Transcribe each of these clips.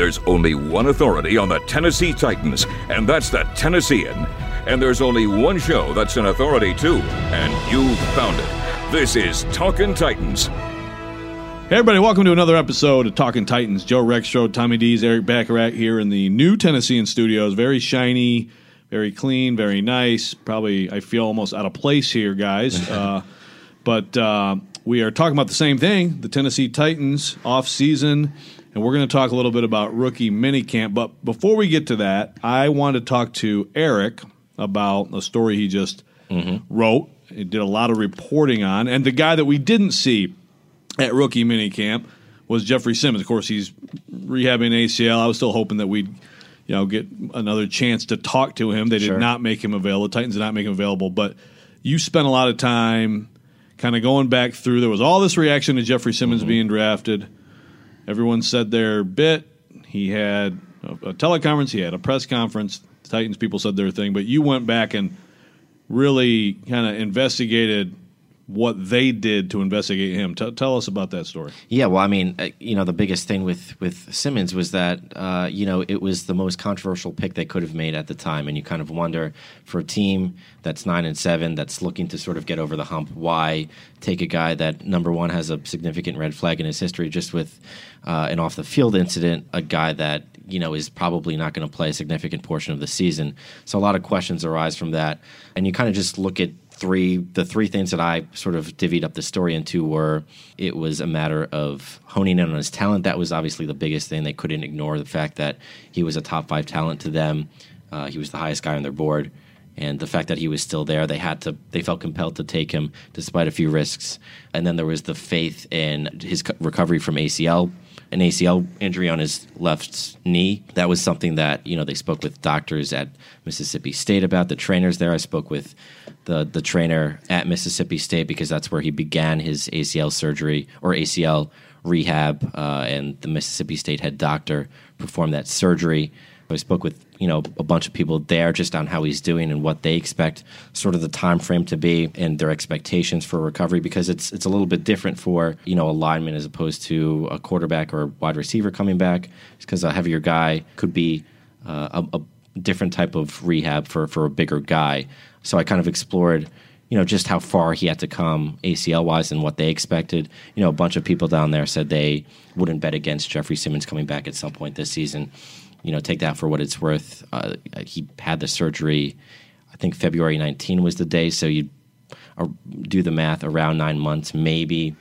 There's only one authority on the Tennessee Titans, and that's the Tennessean. And there's only one show that's an authority too, and you've found it. This is Talkin' Titans. Hey everybody, welcome to another episode of Talking Titans. Joe Rexrode, Tommy Deas, Eric Bacharach here in the new Tennessean studios. Very shiny, very clean, very nice. Probably I feel almost out of place here, guys. Uh, but uh, we are talking about the same thing: the Tennessee Titans off season, and we're going to talk a little bit about rookie minicamp. But before we get to that, I want to talk to Eric about a story he just mm-hmm. wrote. He did a lot of reporting on, and the guy that we didn't see at rookie minicamp was Jeffery Simmons. Of course, he's rehabbing ACL. I was still hoping that we'd, you know, get another chance to talk to him. They did Sure. not make him available. The Titans did not make him available. But you spent a lot of time kind of going back through. There was all this reaction to Jeffery Simmons mm-hmm. being drafted. Everyone said their bit. He had a, a teleconference. He had a press conference. The Titans people said their thing. But you went back and really kind of investigated what they did to investigate him. T- tell us about that story. Yeah, well, I mean, uh, you know, the biggest thing with with Simmons was that uh, you know it was the most controversial pick they could have made at the time, and you kind of wonder for a team that's nine and seven that's looking to sort of get over the hump, why take a guy that number one has a significant red flag in his history just with uh, an off the field incident, a guy that you know is probably not going to play a significant portion of the season. So a lot of questions arise from that, and you kind of just look at three the three things that I sort of divvied up the story into were it was a matter of honing in on his talent. That was obviously the biggest thing. They couldn't ignore the fact that he was a top five talent to them. Uh, he was the highest guy on their board, and the fact that he was still there, they had to. They felt compelled to take him despite a few risks. And then there was the faith in his co- recovery from ACL an ACL injury on his left knee. That was something that you know they spoke with doctors at Mississippi State about. The trainers there, I spoke with the the trainer at Mississippi State because that's where he began his ACL surgery or ACL rehab, uh, and the Mississippi State head doctor performed that surgery. I spoke with you know a bunch of people there just on how he's doing and what they expect sort of the time frame to be and their expectations for recovery because it's it's a little bit different for you know a lineman as opposed to a quarterback or a wide receiver coming back because a heavier guy could be uh, a, a different type of rehab for for a bigger guy so I kind of explored you know just how far he had to come ACL wise and what they expected. You know, a bunch of people down there said they wouldn't bet against Jeffery Simmons coming back at some point this season. You know, take that for what it's worth. Uh, he had the surgery. I think February 19 was the day, so you uh, do the math around nine months, maybe.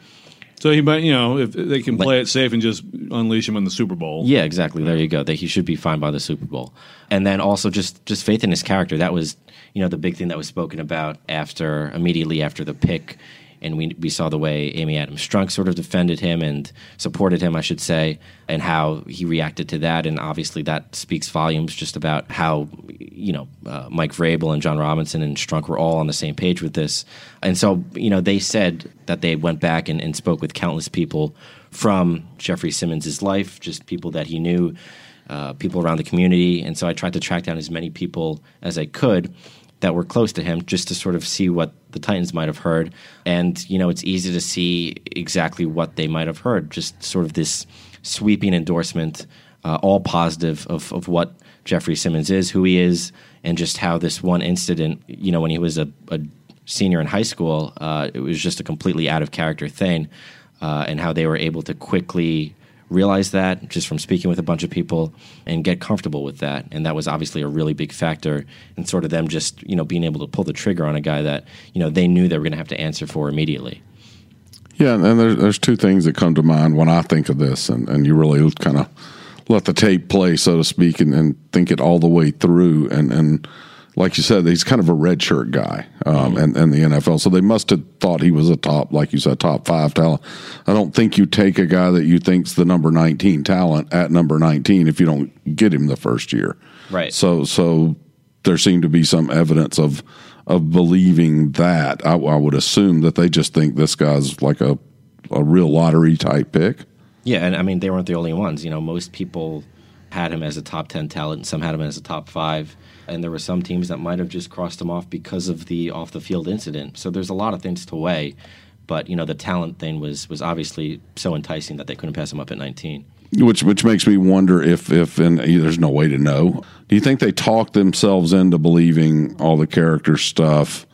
So he might, you know, if they can play it safe and just unleash him in the Super Bowl. Yeah, exactly. There you go. That he should be fine by the Super Bowl, and then also just just faith in his character. That was you know the big thing that was spoken about after immediately after the pick, and we we saw the way Amy Adams Strunk sort of defended him and supported him, I should say, and how he reacted to that, and obviously that speaks volumes just about how you know uh, Mike Vrabel and Jon Robinson and Strunk were all on the same page with this, and so you know they said that they went back and, and spoke with countless people from Jeffery Simmons' life, just people that he knew, uh, people around the community. And so I tried to track down as many people as I could that were close to him just to sort of see what the Titans might have heard. And, you know, it's easy to see exactly what they might have heard, just sort of this sweeping endorsement, uh, all positive of, of what Jeffery Simmons is, who he is, and just how this one incident, you know, when he was a, a senior in high school, uh, it was just a completely out of character thing, uh, and how they were able to quickly realize that just from speaking with a bunch of people and get comfortable with that. And that was obviously a really big factor in sort of them just you know being able to pull the trigger on a guy that you know they knew they were going to have to answer for immediately. Yeah, and there's, there's two things that come to mind when I think of this, and, and you really kind of let the tape play, so to speak, and, and think it all the way through. And, and like you said, he's kind of a red shirt guy um, and, and the NFL. So they must have thought he was a top, like you said, top five talent. I don't think you take a guy that you think's the number 19 talent at number 19 if you don't get him the first year. Right. So, so there seemed to be some evidence of of believing that. I, I would assume that they just think this guy's like a a real lottery type pick. Yeah, and I mean they weren't the only ones. You know, most people had him as a top ten talent, and some had him as a top five. And there were some teams that might have just crossed him off because of the off the field incident. So there's a lot of things to weigh. But you know, the talent thing was was obviously so enticing that they couldn't pass him up at 19. which which makes me wonder if if and there's no way to know. Do you think they talked themselves into believing all the character stuff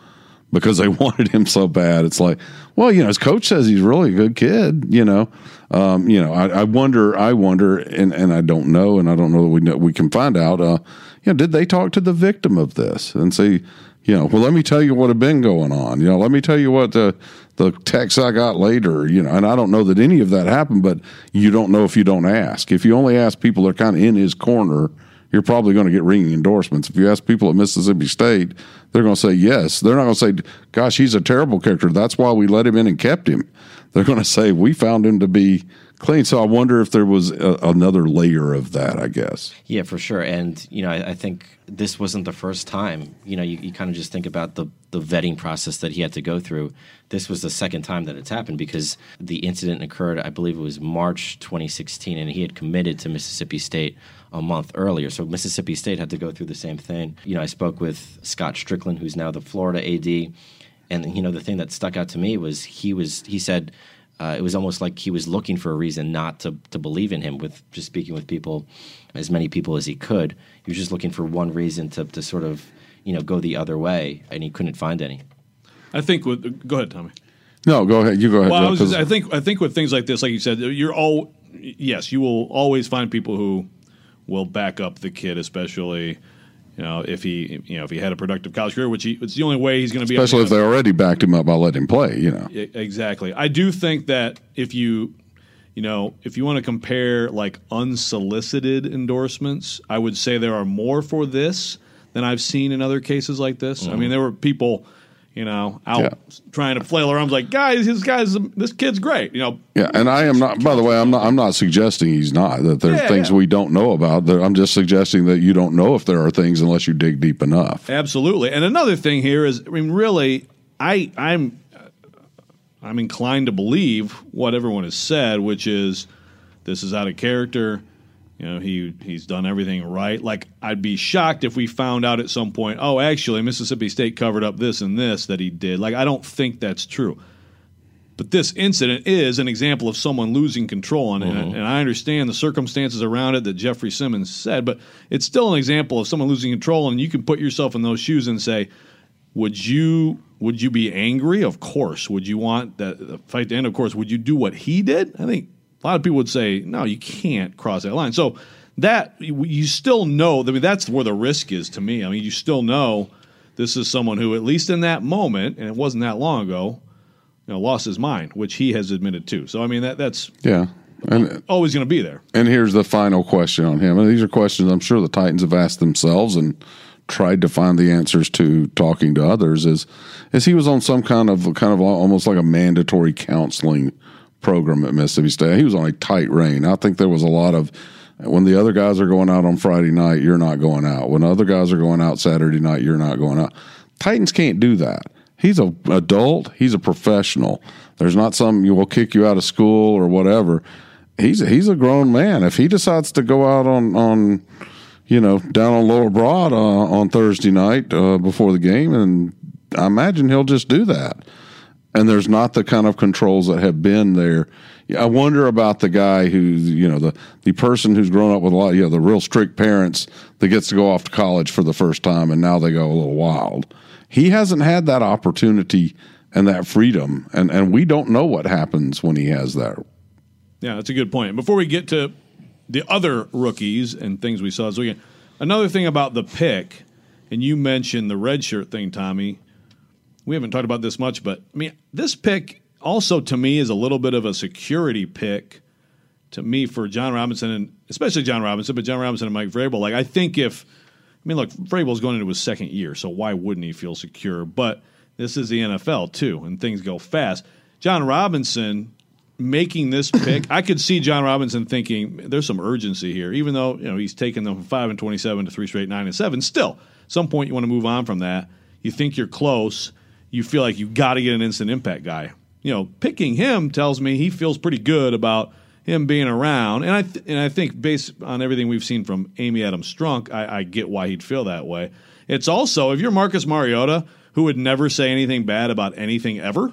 because they wanted him so bad? It's like, well, you know, his coach says he's really a good kid. You know, um, you know, I, I, wonder, I wonder, and, and I don't know, and I don't know that we know, we can find out. Uh, you know, did they talk to the victim of this and say, you know, well, let me tell you what had been going on. You know, let me tell you what the the text I got later. You know, and I don't know that any of that happened, but you don't know if you don't ask. If you only ask people that are kind of in his corner, you're probably going to get ringing endorsements. If you ask people at Mississippi State, they're going to say yes. They're not going to say, "Gosh, he's a terrible character. That's why we let him in and kept him." They're going to say, "We found him to be." Clean. So I wonder if there was a, another layer of that. I guess. Yeah, for sure. And you know, I, I think this wasn't the first time. You know, you, you kind of just think about the the vetting process that he had to go through. This was the second time that it's happened because the incident occurred, I believe it was March 2016, and he had committed to Mississippi State a month earlier. So Mississippi State had to go through the same thing. You know, I spoke with Scott Stricklin, who's now the Florida AD, and you know, the thing that stuck out to me was he was he said uh, it was almost like he was looking for a reason not to, to believe in him with just speaking with people as many people as he could. He was just looking for one reason to, to sort of you know go the other way and he couldn't find any. I think with go ahead tommy. No go ahead. You go ahead well, I, just, I, think i think with things like this like you said you're all yes you will always find people who will back up the kid especially you know, if he, you know, if he had a productive college career, which he, it's the only way he's going to be. Especially if they already backed him up by letting him play, you know. Exactly. I do think that if you, you know, if you want to compare like unsolicited endorsements, I would say there are more for this than I've seen in other cases like this. Mm-hmm. I mean, there were people you know, out yeah. trying to flail around. like, guys, this guy's this kid's great. You know. Yeah, and I am not. By the way, I'm not. I'm not suggesting he's not. That there's yeah, things yeah. we don't know about. I'm just suggesting that you don't know if there are things unless you dig deep enough. Absolutely. And another thing here is, I mean, really, I I'm I'm inclined to believe what everyone has said, which is this is out of character you know, he he's done everything right. Like I'd be shocked if we found out at some point, oh, actually Mississippi State covered up this and this that he did. Like I don't think that's true. But this incident is an example of someone losing control, and, mm-hmm. and, I understand the circumstances around it that Jeffery Simmons said, but it's still an example of someone losing control, and you can put yourself in those shoes and say, would you would you be angry? Of course. Would you want that fight to end? Of course. Would you do what he did? I think a lot of people would say, no, you can't cross that line. So that you still know. I mean, that's where the risk is to me. I mean, you still know this is someone who, at least in that moment, and it wasn't that long ago, you know, lost his mind, which he has admitted to. So I mean, that that's yeah. And always going to be there. And here's the final question on him. And these are questions I'm sure the Titans have asked themselves and tried to find the answers to talking to others is is he was on some kind of kind of almost like a mandatory counseling program at Mississippi State. He was on a tight rein. I think there was a lot of when the other guys are going out on Friday night, you're not going out. When other guys are going out Saturday night, you're not going out. Titans can't do that. He's a adult. He's a professional. There's not some you will kick you out of school or whatever. He's a, he's a grown man. If he decides to go out on on you know down on Lower Broad uh, on Thursday night uh, before the game, and I imagine he'll just do that and there's not the kind of controls that have been there. I wonder about the guy who's, you know, the, the person who's grown up with a lot, you know, the real strict parents that gets to go off to college for the first time and now they go a little wild. He hasn't had that opportunity and that freedom. And, and we don't know what happens when he has that. Yeah, that's a good point. Before we get to the other rookies and things we saw this weekend, another thing about the pick, and you mentioned the red shirt thing, Tommy we haven't talked about this much, but I mean, this pick also to me is a little bit of a security pick to me for Jon Robinson and especially Jon Robinson, but Jon Robinson and Mike Vrabel. Like I think if I mean, look, Vrabel's going into his second year, so why wouldn't he feel secure? But this is the NFL too, and things go fast. Jon Robinson making this pick, I could see Jon Robinson thinking there's some urgency here, even though you know he's taken them from five and twenty-seven to three straight nine and seven. Still, some point you want to move on from that. You think you're close you feel like you got to get an instant impact guy. You know, picking him tells me he feels pretty good about him being around, and I th- and I think based on everything we've seen from Amy Adams Strunk, I, I get why he'd feel that way. It's also if you're Marcus Mariota, who would never say anything bad about anything ever,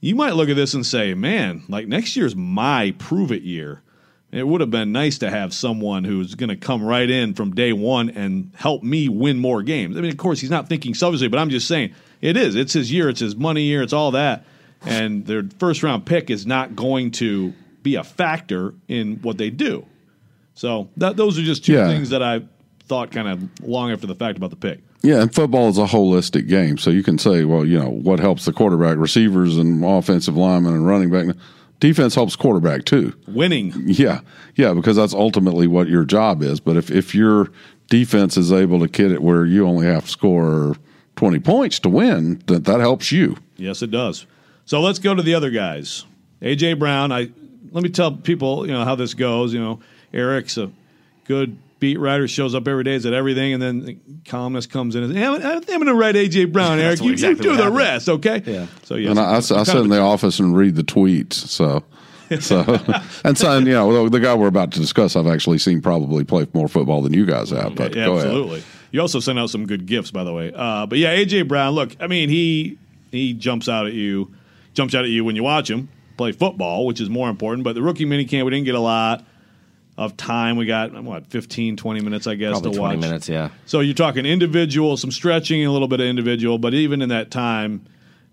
you might look at this and say, "Man, like next year's my prove it year." It would have been nice to have someone who's going to come right in from day one and help me win more games. I mean, of course, he's not thinking selfishly, but I'm just saying it is. It's his year. It's his money year. It's all that. And their first round pick is not going to be a factor in what they do. So that, those are just two Yeah. things that I thought kind of long after the fact about the pick. Yeah, and football is a holistic game. So you can say, well, you know, what helps the quarterback? Receivers and offensive linemen and running back. Defense helps quarterback too. Winning. Yeah, yeah, because that's ultimately what your job is. But if, if your defense is able to kid it where you only have to score 20 points to win, that, that helps you. Yes, it does. So let's go to the other guys. AJ Brown. I let me tell people, you know, how this goes. You know, Eric's a good beat writer, shows up every day, is at everything, and then the columnist comes in and says, hey, I'm, I'm going to write AJ Brown, Eric. You, exactly you do the happened. rest, okay? Yeah. So yes, and I, I, I sit in the office and read the tweets. So, so, and so, and, you know, the guy we're about to discuss, I've actually seen probably play more football than you guys have. But yeah, go ahead. You also sent out some good gifts, by the way. Uh, but yeah, AJ Brown. Look, I mean, he he jumps out at you, jumps out at you when you watch him play football, which is more important. But the rookie minicamp, we didn't get a lot of time. We got what 15, 20 minutes, I guess, Probably to 20 watch. minutes, yeah. So you're talking individual, some stretching, a little bit of individual. But even in that time,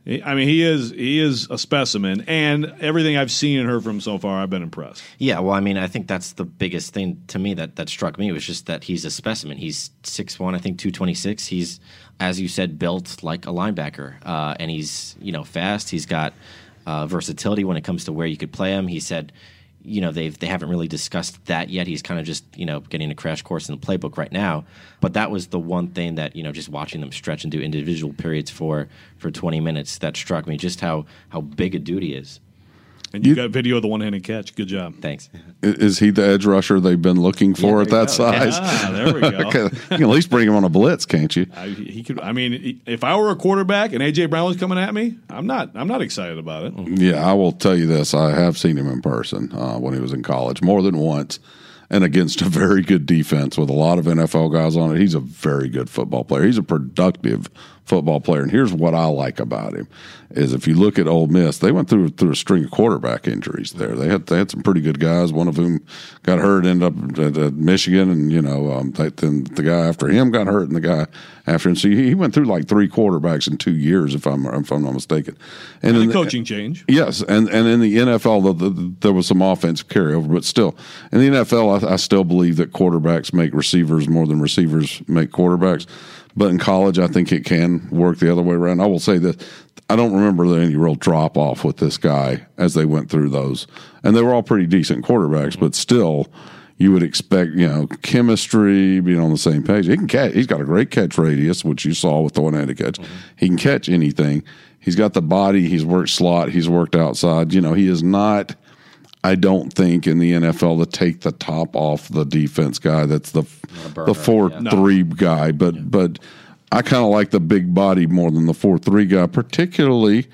I mean, he is he is a specimen, and everything I've seen and heard from so far, I've been impressed. Yeah, well, I mean, I think that's the biggest thing to me that, that struck me was just that he's a specimen. He's 6'1", I think 226. He's, as you said, built like a linebacker. Uh, and he's, you know, fast. He's got uh, versatility when it comes to where you could play him. He said, you know, they've, they haven't really discussed that yet. He's kind of just, you know, getting a crash course in the playbook right now. But that was the one thing that, you know, just watching them stretch and do individual periods for, for 20 minutes that struck me, just how, how big a duty is. And you, You- got video of the one handed catch. Good job. Thanks. Is he the edge rusher they've been looking for Yeah, at that go. size? Ah, there we go. Okay, you can at least bring him on a blitz, can't you? I, he could. I mean, if I were a quarterback and AJ Brown was coming at me, I'm not. I'm not excited about it. Yeah, I will tell you this. I have seen him in person uh, when he was in college more than once and against a very good defense with a lot of NFL guys on it. He's a very good football player. He's a productive football player. And here's what I like about him is if you look at Ole Miss, they went through through a string of quarterback injuries there. They had they had some pretty good guys. One of whom got hurt, ended up at, at Michigan, and you know um, they, then the guy after him got hurt, and the guy after him. So he, he went through like three quarterbacks in two years, if I'm if I'm not mistaken. And, And the- coaching change. Yes, and, and in the NFL, the, the, there was some offensive carryover, but still, in the NFL, I, I still believe that quarterbacks make receivers more than receivers make quarterbacks. But in college, I think it can work the other way around. I will say that I don't remember any real drop off with this guy as they went through those, and they were all pretty decent quarterbacks, but still. You would expect, you know, chemistry, being on the same page. He can catch. He's got a great catch radius, which you saw with the one-handed catch. Mm-hmm. He can catch anything. He's got the body. He's worked slot. He's worked outside. You know, he is not. I don't think in the NFL to take the top off the defense guy. That's the burner, the four yeah. three guy. But but I kind of like the big body more than the four three guy, particularly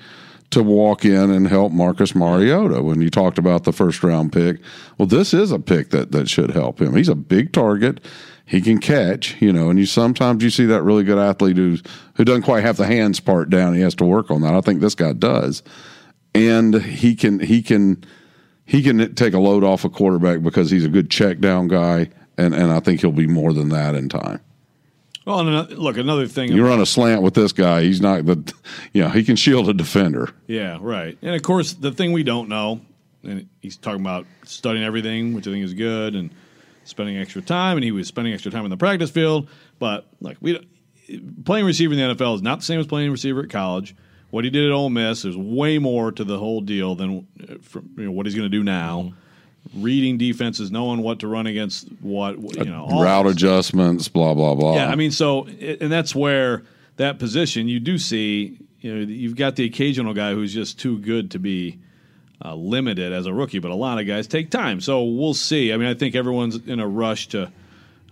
to walk in and help Marcus Mariota. When you talked about the first round pick, well, this is a pick that that should help him. He's a big target. He can catch, you know, and you sometimes you see that really good athlete who who doesn't quite have the hands part down. He has to work on that. I think this guy does, and he can he can he can take a load off a quarterback because he's a good check down guy, and and I think he'll be more than that in time. Well, and another, look, another thing. You run a slant with this guy, he's not the, you know, he can shield a defender. Yeah, right. And of course, the thing we don't know, and he's talking about studying everything, which I think is good, and spending extra time, and he was spending extra time in the practice field. But like we, playing receiver in the NFL is not the same as playing receiver at college. What he did at Ole Miss is way more to the whole deal than from, you know, what he's going to do now. Reading defenses, knowing what to run against, what you know, all Route adjustments, blah blah blah. Yeah, I mean, so and that's where that position you do see. You know, you've got the occasional guy who's just too good to be uh, limited as a rookie, but a lot of guys take time. So we'll see. I mean, I think everyone's in a rush to.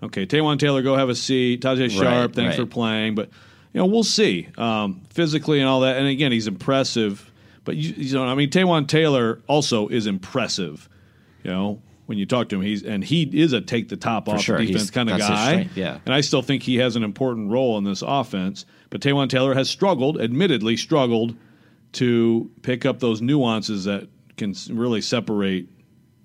Okay, Taywan Taylor, go have a seat. Tajaé Sharpe, thanks right. for playing, but you know we'll see um, physically and all that. And again, he's impressive, but you, you know, I mean, Taywan Taylor also is impressive. You know, when you talk to him, he's and he is a take the top off sure. defense He's- kind of guy. strength, yeah. And I still think he has an important role in this offense. But Taywan Taylor has struggled, admittedly struggled, to pick up those nuances that can really separate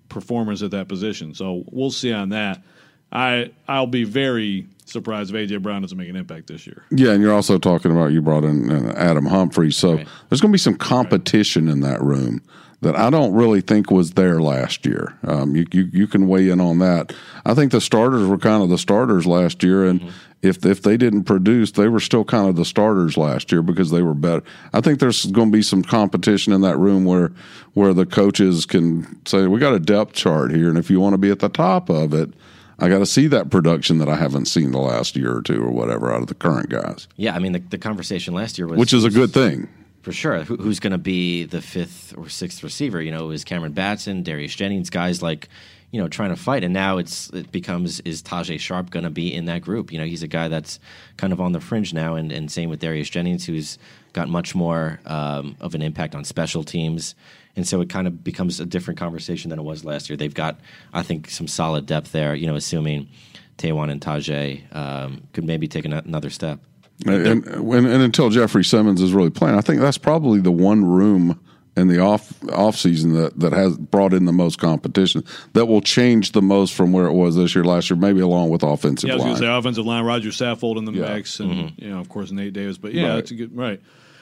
performers at that position. So we'll see on that. I I'll be very surprised if AJ Brown doesn't make an impact this year. Yeah, and you're also talking about you brought in uh, Adam Humphrey, so Right. there's going to be some competition in that room that I don't really think was there last year. Um, you, you you can weigh in on that. I think the starters were kind of the starters last year, and if if they didn't produce, they were still kind of the starters last year because they were better. I think there's going to be some competition in that room where where the coaches can say we got a depth chart here, and if you want to be at the top of it. I got to see that production that I haven't seen the last year or two or whatever out of the current guys, Yeah, I mean the, the conversation last year was which is a good thing. for sure. Who, who's going to be the fifth or sixth receiver? You know, it was Cameron Batson, Darius Jennings, guys like you know trying to fight, and now it's it becomes is Tajaé Sharpe going to be in that group? You know, he's a guy that's kind of on the fringe now, and, and same with Darius Jennings, who's got much more um, of an impact on special teams. And so it kind of becomes a different conversation than it was last year. They've got, I think, some solid depth there. You know, assuming Taywan and Tajaé um, could maybe take an, another step. And, and, and until Jeffery Simmons is really playing, I think that's probably the one room in the off off season that, that has brought in the most competition that will change the most from where it was this year, last year, maybe along with offensive Yeah, I was line. going to say offensive line, Roger Saffold in the Yeah. mix, and you know, of course, Nate Davis. But yeah, Right. that's a good right.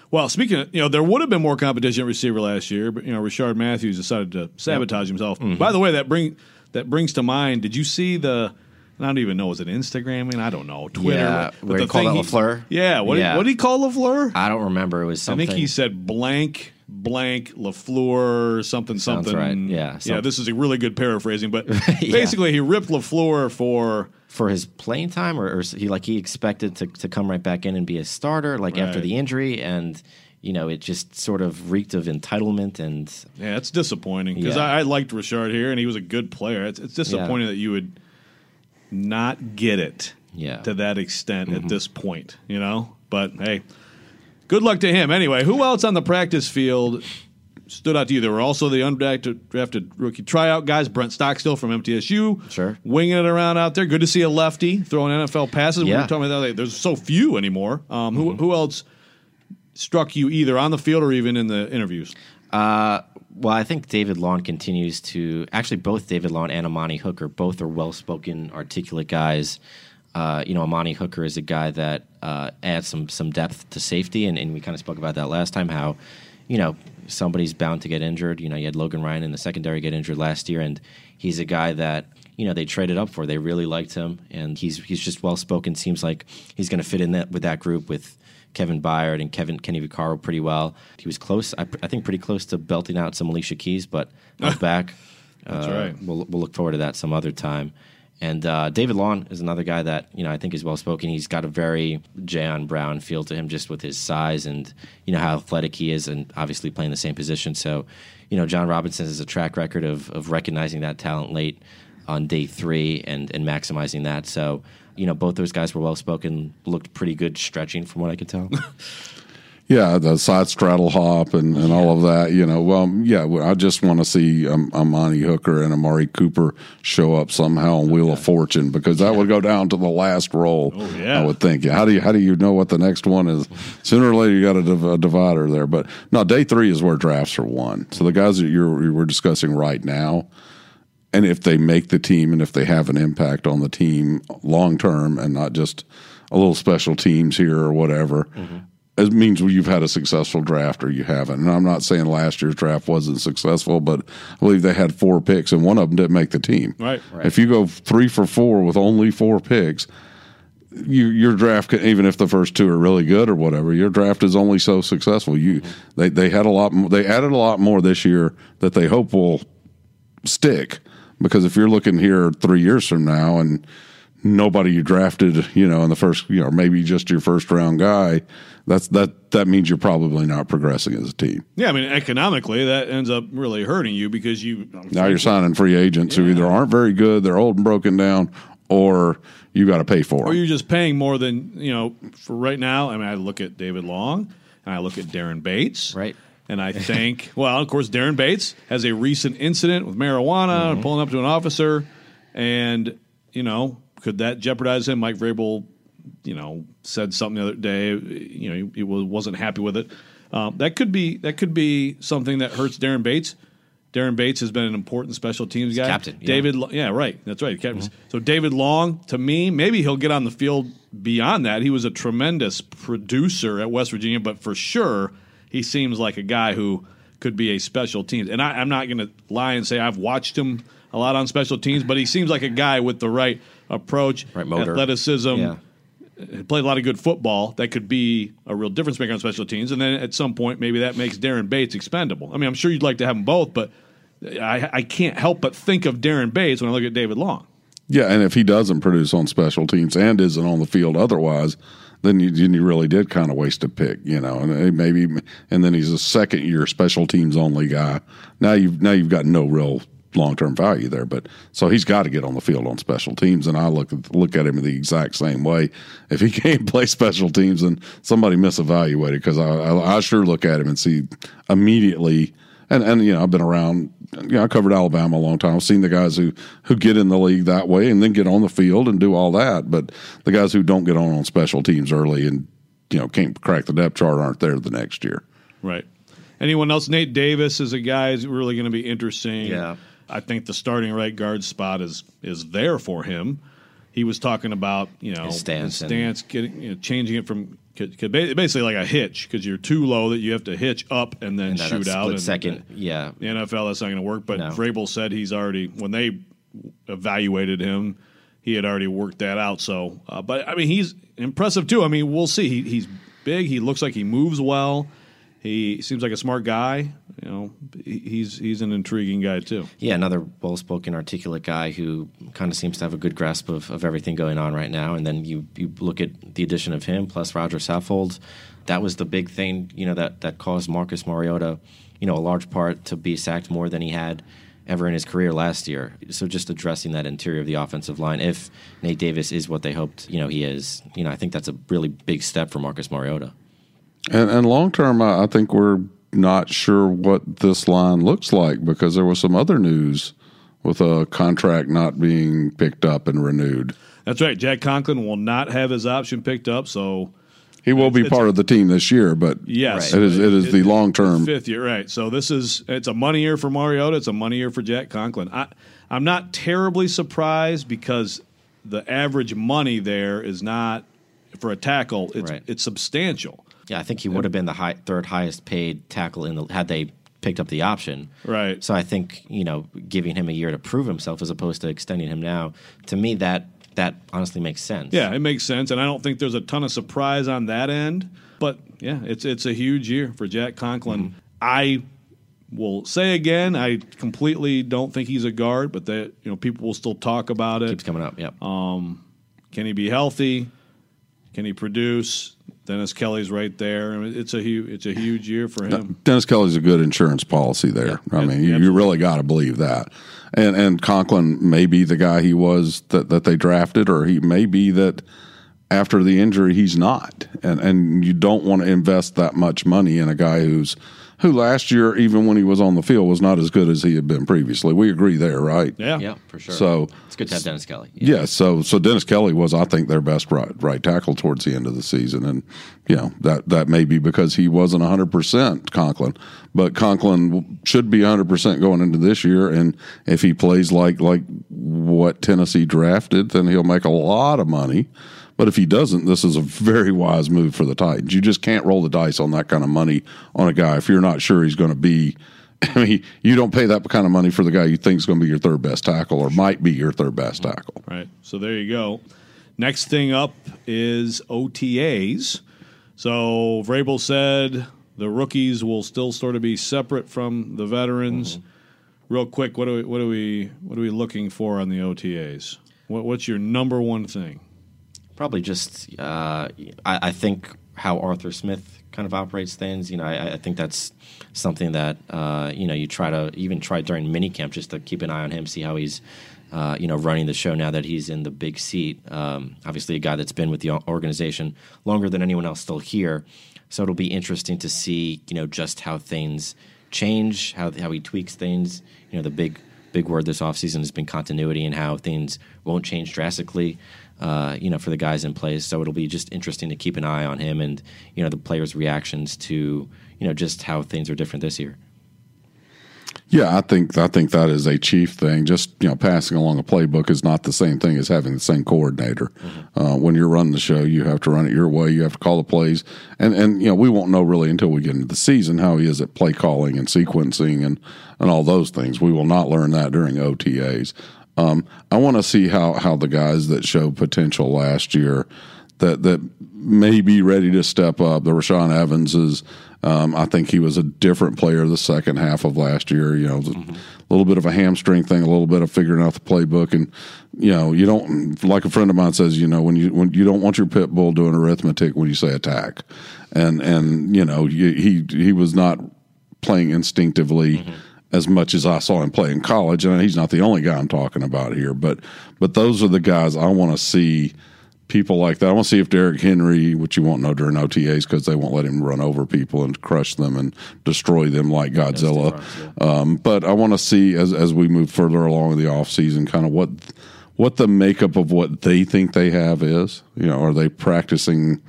Well, speaking of, you know, there would have been more competition at receiver last year, but you know, Rishard Matthews decided to sabotage himself. Mm-hmm. By the way, that bring that brings to mind. Did you see the? I don't even know. Was it Instagram? I don't know. Twitter. Yeah, but where he the called thing out LaFleur? Yeah. What Yeah. Did, what did he call Lafleur? I don't remember. It was something. I think he said blank blank Lafleur something Sounds something. right. Yeah, Yeah. This is a really good paraphrasing, but basically he ripped Lafleur for. For his playing time, or, or he like he expected to, to come right back in and be a starter, like after the injury, and you know it just sort of reeked of entitlement and Yeah, it's disappointing because Yeah. I, I liked Richard here and he was a good player. It's, it's disappointing that you would not get it Yeah. to that extent at mm-hmm. this point, you know? But hey, good luck to him. Anyway, who else on the practice field stood out to you? There were also the undrafted drafted rookie tryout guys, Brent Stockstill from MTSU. Sure. Winging it around out there. Good to see a lefty throwing NFL passes. We Yeah. were talking about that. There's so few anymore. Um, who, who else struck you either on the field or even in the interviews? Uh, well, I think David Long continues to actually both David Long and Amani Hooker both are well spoken, articulate guys. Uh, you know, Amani Hooker is a guy that uh, adds some some depth to safety, and, and we kind of spoke about that last time. How you know somebody's bound to get injured. You know, you had Logan Ryan in the secondary get injured last year, and he's a guy that you know they traded up for. They really liked him, and he's he's just well spoken. Seems like he's going to fit in that with that group with Kevin Byard and Kevin Kenny Vaccaro pretty well. He was close, I, I think, pretty close to belting out some Alicia Keys, but back. That's Uh, right. We'll we'll look forward to that some other time. And uh, David Long is another guy that you know I think is well spoken. He's got a very Jayon Brown feel to him, just with his size and you know how athletic he is, and obviously playing the same position. So, you know, Jon Robinson has a track record of of recognizing that talent late on day three and and maximizing that. So, you know, both those guys were well spoken, looked pretty good stretching from what I could tell. Yeah, the side straddle hop and, and all of that. You know, well, yeah, I just want to see um, Amani Hooker and Amari Cooper show up somehow on Wheel of Fortune because that would go down to the last roll. Oh, yeah. I would think. How do you how do you know what the next one is? Sooner or later, you got a, div- a divider there. But no, day three is where drafts are won. So the guys that you're you we're discussing right now. And if they make the team and if they have an impact on the team long term and not just a little special teams here or whatever, it means you've had a successful draft or you haven't. And I'm not saying last year's draft wasn't successful, but I believe they had four picks and one of them didn't make the team. Right. If you go three for four with only four picks, you, your draft, can, even if the first two are really good or whatever, your draft is only so successful. You they they had a lot. More, they added a lot more this year that they hope will stick. Because if you're looking here three years from now and nobody you drafted, you know, in the first, you know, maybe just your first round guy, that's that that means you're probably not progressing as a team. Yeah, I mean, economically, that ends up really hurting you because you Now you're signing free agents who either aren't very good, they're old and broken down, or you got to pay for or them. you're just paying more than you know for right now. I mean, I look at David Long and I look at Daren Bates, Right. And I think, well, of course, Daren Bates has a recent incident with marijuana and pulling up to an officer, and you know, could that jeopardize him? Mike Vrabel, you know, said something the other day. You know, he, he was- wasn't happy with it. Um, that could be that could be something that hurts Daren Bates. Daren Bates has been an important special teams guy. captain, yeah. Mm-hmm. David, yeah, right. That's right. Captain. So David Long, to me, maybe he'll get on the field beyond that. He was a tremendous producer at West Virginia, but for sure, he seems like a guy who could be a special teams. And I, I'm not going to lie and say I've watched him a lot on special teams, but he seems like a guy with the right approach, Right motor. athleticism Yeah. Uh, played a lot of good football that could be a real difference maker on special teams. And then at some point, maybe that makes Daren Bates expendable. I mean, I'm sure you'd like to have them both, but I, I can't help but think of Daren Bates when I look at David Long. Yeah, and if he doesn't produce on special teams and isn't on the field otherwise, then you, you really did kind of waste a pick, you know. And maybe, and then he's a second year special teams only guy. Now you've now you've got no real long term value there, but so he's got to get on the field on special teams. And I look at, look at him the exact same way. If he can't play special teams, then somebody misevaluated because I, I I sure look at him and see immediately. And and you know I've been around. You know I covered Alabama a long time. I've seen the guys who who get in the league that way and then get on the field and do all that. But the guys who don't get on on special teams early and you know can't crack the depth chart aren't there the next year. Right. Anyone else? Nate Davis is a guy who's really going to be interesting. Yeah. I think the starting right guard spot is is there for him. He was talking about you know His stance and- stance getting you know, changing it from could, could ba- basically like a hitch because you're too low that you have to hitch up and then And shoot out. and second, yeah. the NFL that's not going to work. But No. Vrabel said he's already when they evaluated him, he had already worked that out. So, uh, but I mean, he's impressive too. I mean, we'll see. He, he's big. He looks like he moves well. He seems like a smart guy. You know, he's he's an intriguing guy too. Yeah, another well-spoken, articulate guy who kind of seems to have a good grasp of, of everything going on right now. And then you you look at the addition of him plus Roger Saffold. That was the big thing, you know, that that caused Marcus Mariota, you know, a large part to be sacked more than he had ever in his career last year. So just addressing that interior of the offensive line, if Nate Davis is what they hoped, you know, he is, you know, I think that's a really big step for Marcus Mariota. And, and long term, I, I think we're not sure what this line looks like because there was some other news with a contract not being picked up and renewed. That's right. Jack Conklin will not have his option picked up. So He will be part of the team this year, but yes, it is it is the long term. fifth year, right? So this is it's a money year for Mariota. It's a money year for Jack Conklin. I I'm not terribly surprised because the average money there is not for a tackle. It's Right. it's substantial. Yeah, I think he would have been the high, third highest paid tackle in the had they picked up the option. Right. So I think you know giving him a year to prove himself as opposed to extending him now to me that that honestly makes sense. Yeah, it makes sense, and I don't think there's a ton of surprise on that end. But yeah, it's it's a huge year for Jack Conklin. Mm-hmm. I will say again, I completely don't think he's a guard, but that you know people will still talk about it. keeps coming up. Yep. Can he be healthy? Can he produce? Dennis Kelly's right there. I mean, it's a huge it's a huge year for him. Dennis Kelly's a good insurance policy there. Yeah, I mean, you, you really got to believe that. And and Conklin may be the guy he was that, that they drafted, or he may be that after the injury he's not. And and you don't want to invest that much money in a guy who's who last year, even when he was on the field, was not as good as he had been previously. We agree there, right? Yeah. yeah, for sure. So it's good to have Dennis Kelly. Yeah. yeah, so so Dennis Kelly was, I think, their best right, right tackle towards the end of the season, and you know that that may be because he wasn't hundred percent Conklin, but Conklin should be hundred percent going into this year, and if he plays like like what Tennessee drafted, then he'll make a lot of money. But if he doesn't, this is a very wise move for the Titans. You just can't roll the dice on that kind of money on a guy if you're not sure he's going to be. I mean, you don't pay that kind of money for the guy you think is going to be your third best tackle or might be your third best tackle. Right. So there you go. Next thing up is OTAs. So Vrabel said the rookies will still sort of be separate from the veterans. Mm-hmm. Real quick, what are we what are we what are we looking for on the OTAs? What, what's your number one thing? Probably just, uh, I, I think how Arthur Smith kind of operates things. You know, I, I think that's something that uh, you know you try to even try during minicamp just to keep an eye on him, see how he's. Uh, you know, running the show now that he's in the big seat. Um, obviously, a guy that's been with the organization longer than anyone else still here. So it'll be interesting to see, you know, just how things change, how how he tweaks things. You know, the big big word this offseason has been continuity and how things won't change drastically. Uh, you know, for the guys in place, so it'll be just interesting to keep an eye on him and you know the players' reactions to you know just how things are different this year. Yeah, I think I think that is a chief thing. Just you know, passing along a playbook is not the same thing as having the same coordinator. Mm-hmm. Uh, when you're running the show, you have to run it your way. You have to call the plays, and and you know we won't know really until we get into the season how he is at play calling and sequencing and and all those things. We will not learn that during OTAs. Um, I want to see how how the guys that showed potential last year that that may be ready to step up. The Rashaan Evanses um, I think he was a different player the second half of last year. You know, mm-hmm. a little bit of a hamstring thing, a little bit of figuring out the playbook, and you know, you don't like a friend of mine says, you know, when you when you don't want your pit bull doing arithmetic when you say attack, and and you know, he he was not playing instinctively. Mm-hmm as much as I saw him play in college, and he's not the only guy I'm talking about here. But but those are the guys I want to see people like that. I want to see if Derrick Henry, which you won't know during OTAs because they won't let him run over people and crush them and destroy them like Godzilla. Runs, yeah. um, but I want to see as as we move further along in the off season, kind of what what the makeup of what they think they have is. You know, are they practicing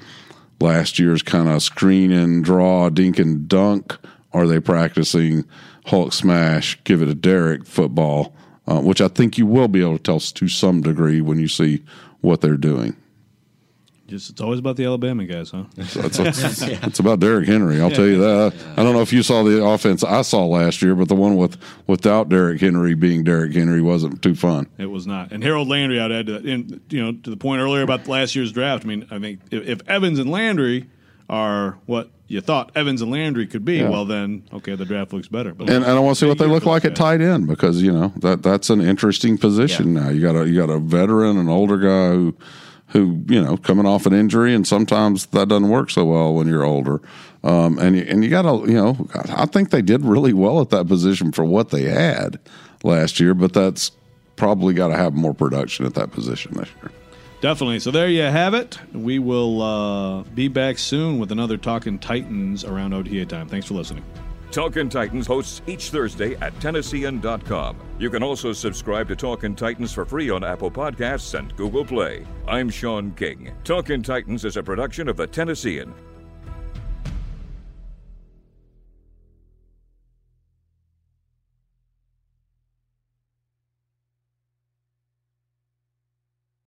last year's kind of screen and draw, dink and dunk? Are they practicing Hulk smash, give it a Derrick football? Uh, which I think you will be able to tell to some degree when you see what they're doing. Just it's always about the Alabama guys, huh? it's, it's, yeah. it's, about Derrick Henry. I'll yeah. tell you that. Yeah. I don't know if you saw the offense I saw last year, but the one with without Derrick Henry being Derrick Henry wasn't too fun. It was not. And Harold Landry, I'd add to that. And you know, to the point earlier about last year's draft. I mean, I think if, if Evans and Landry are what you thought Evans and Landry could be, yeah. well then, okay, the draft looks better. But and, and I want to see what they look like at tight end because you know that that's an interesting position yeah. now. You got a you got a veteran, an older guy who who you know coming off an injury, and sometimes that doesn't work so well when you're older. Um, and you, and you got to you know I think they did really well at that position for what they had last year, but that's probably got to have more production at that position this year. Definitely. So there you have it. We will uh, be back soon with another Talking Titans around OTA time. Thanks for listening. Talkin' Titans hosts each Thursday at Tennessean.com. You can also subscribe to Talkin' Titans for free on Apple Podcasts and Google Play. I'm Sean King. Talkin' Titans is a production of the Tennessean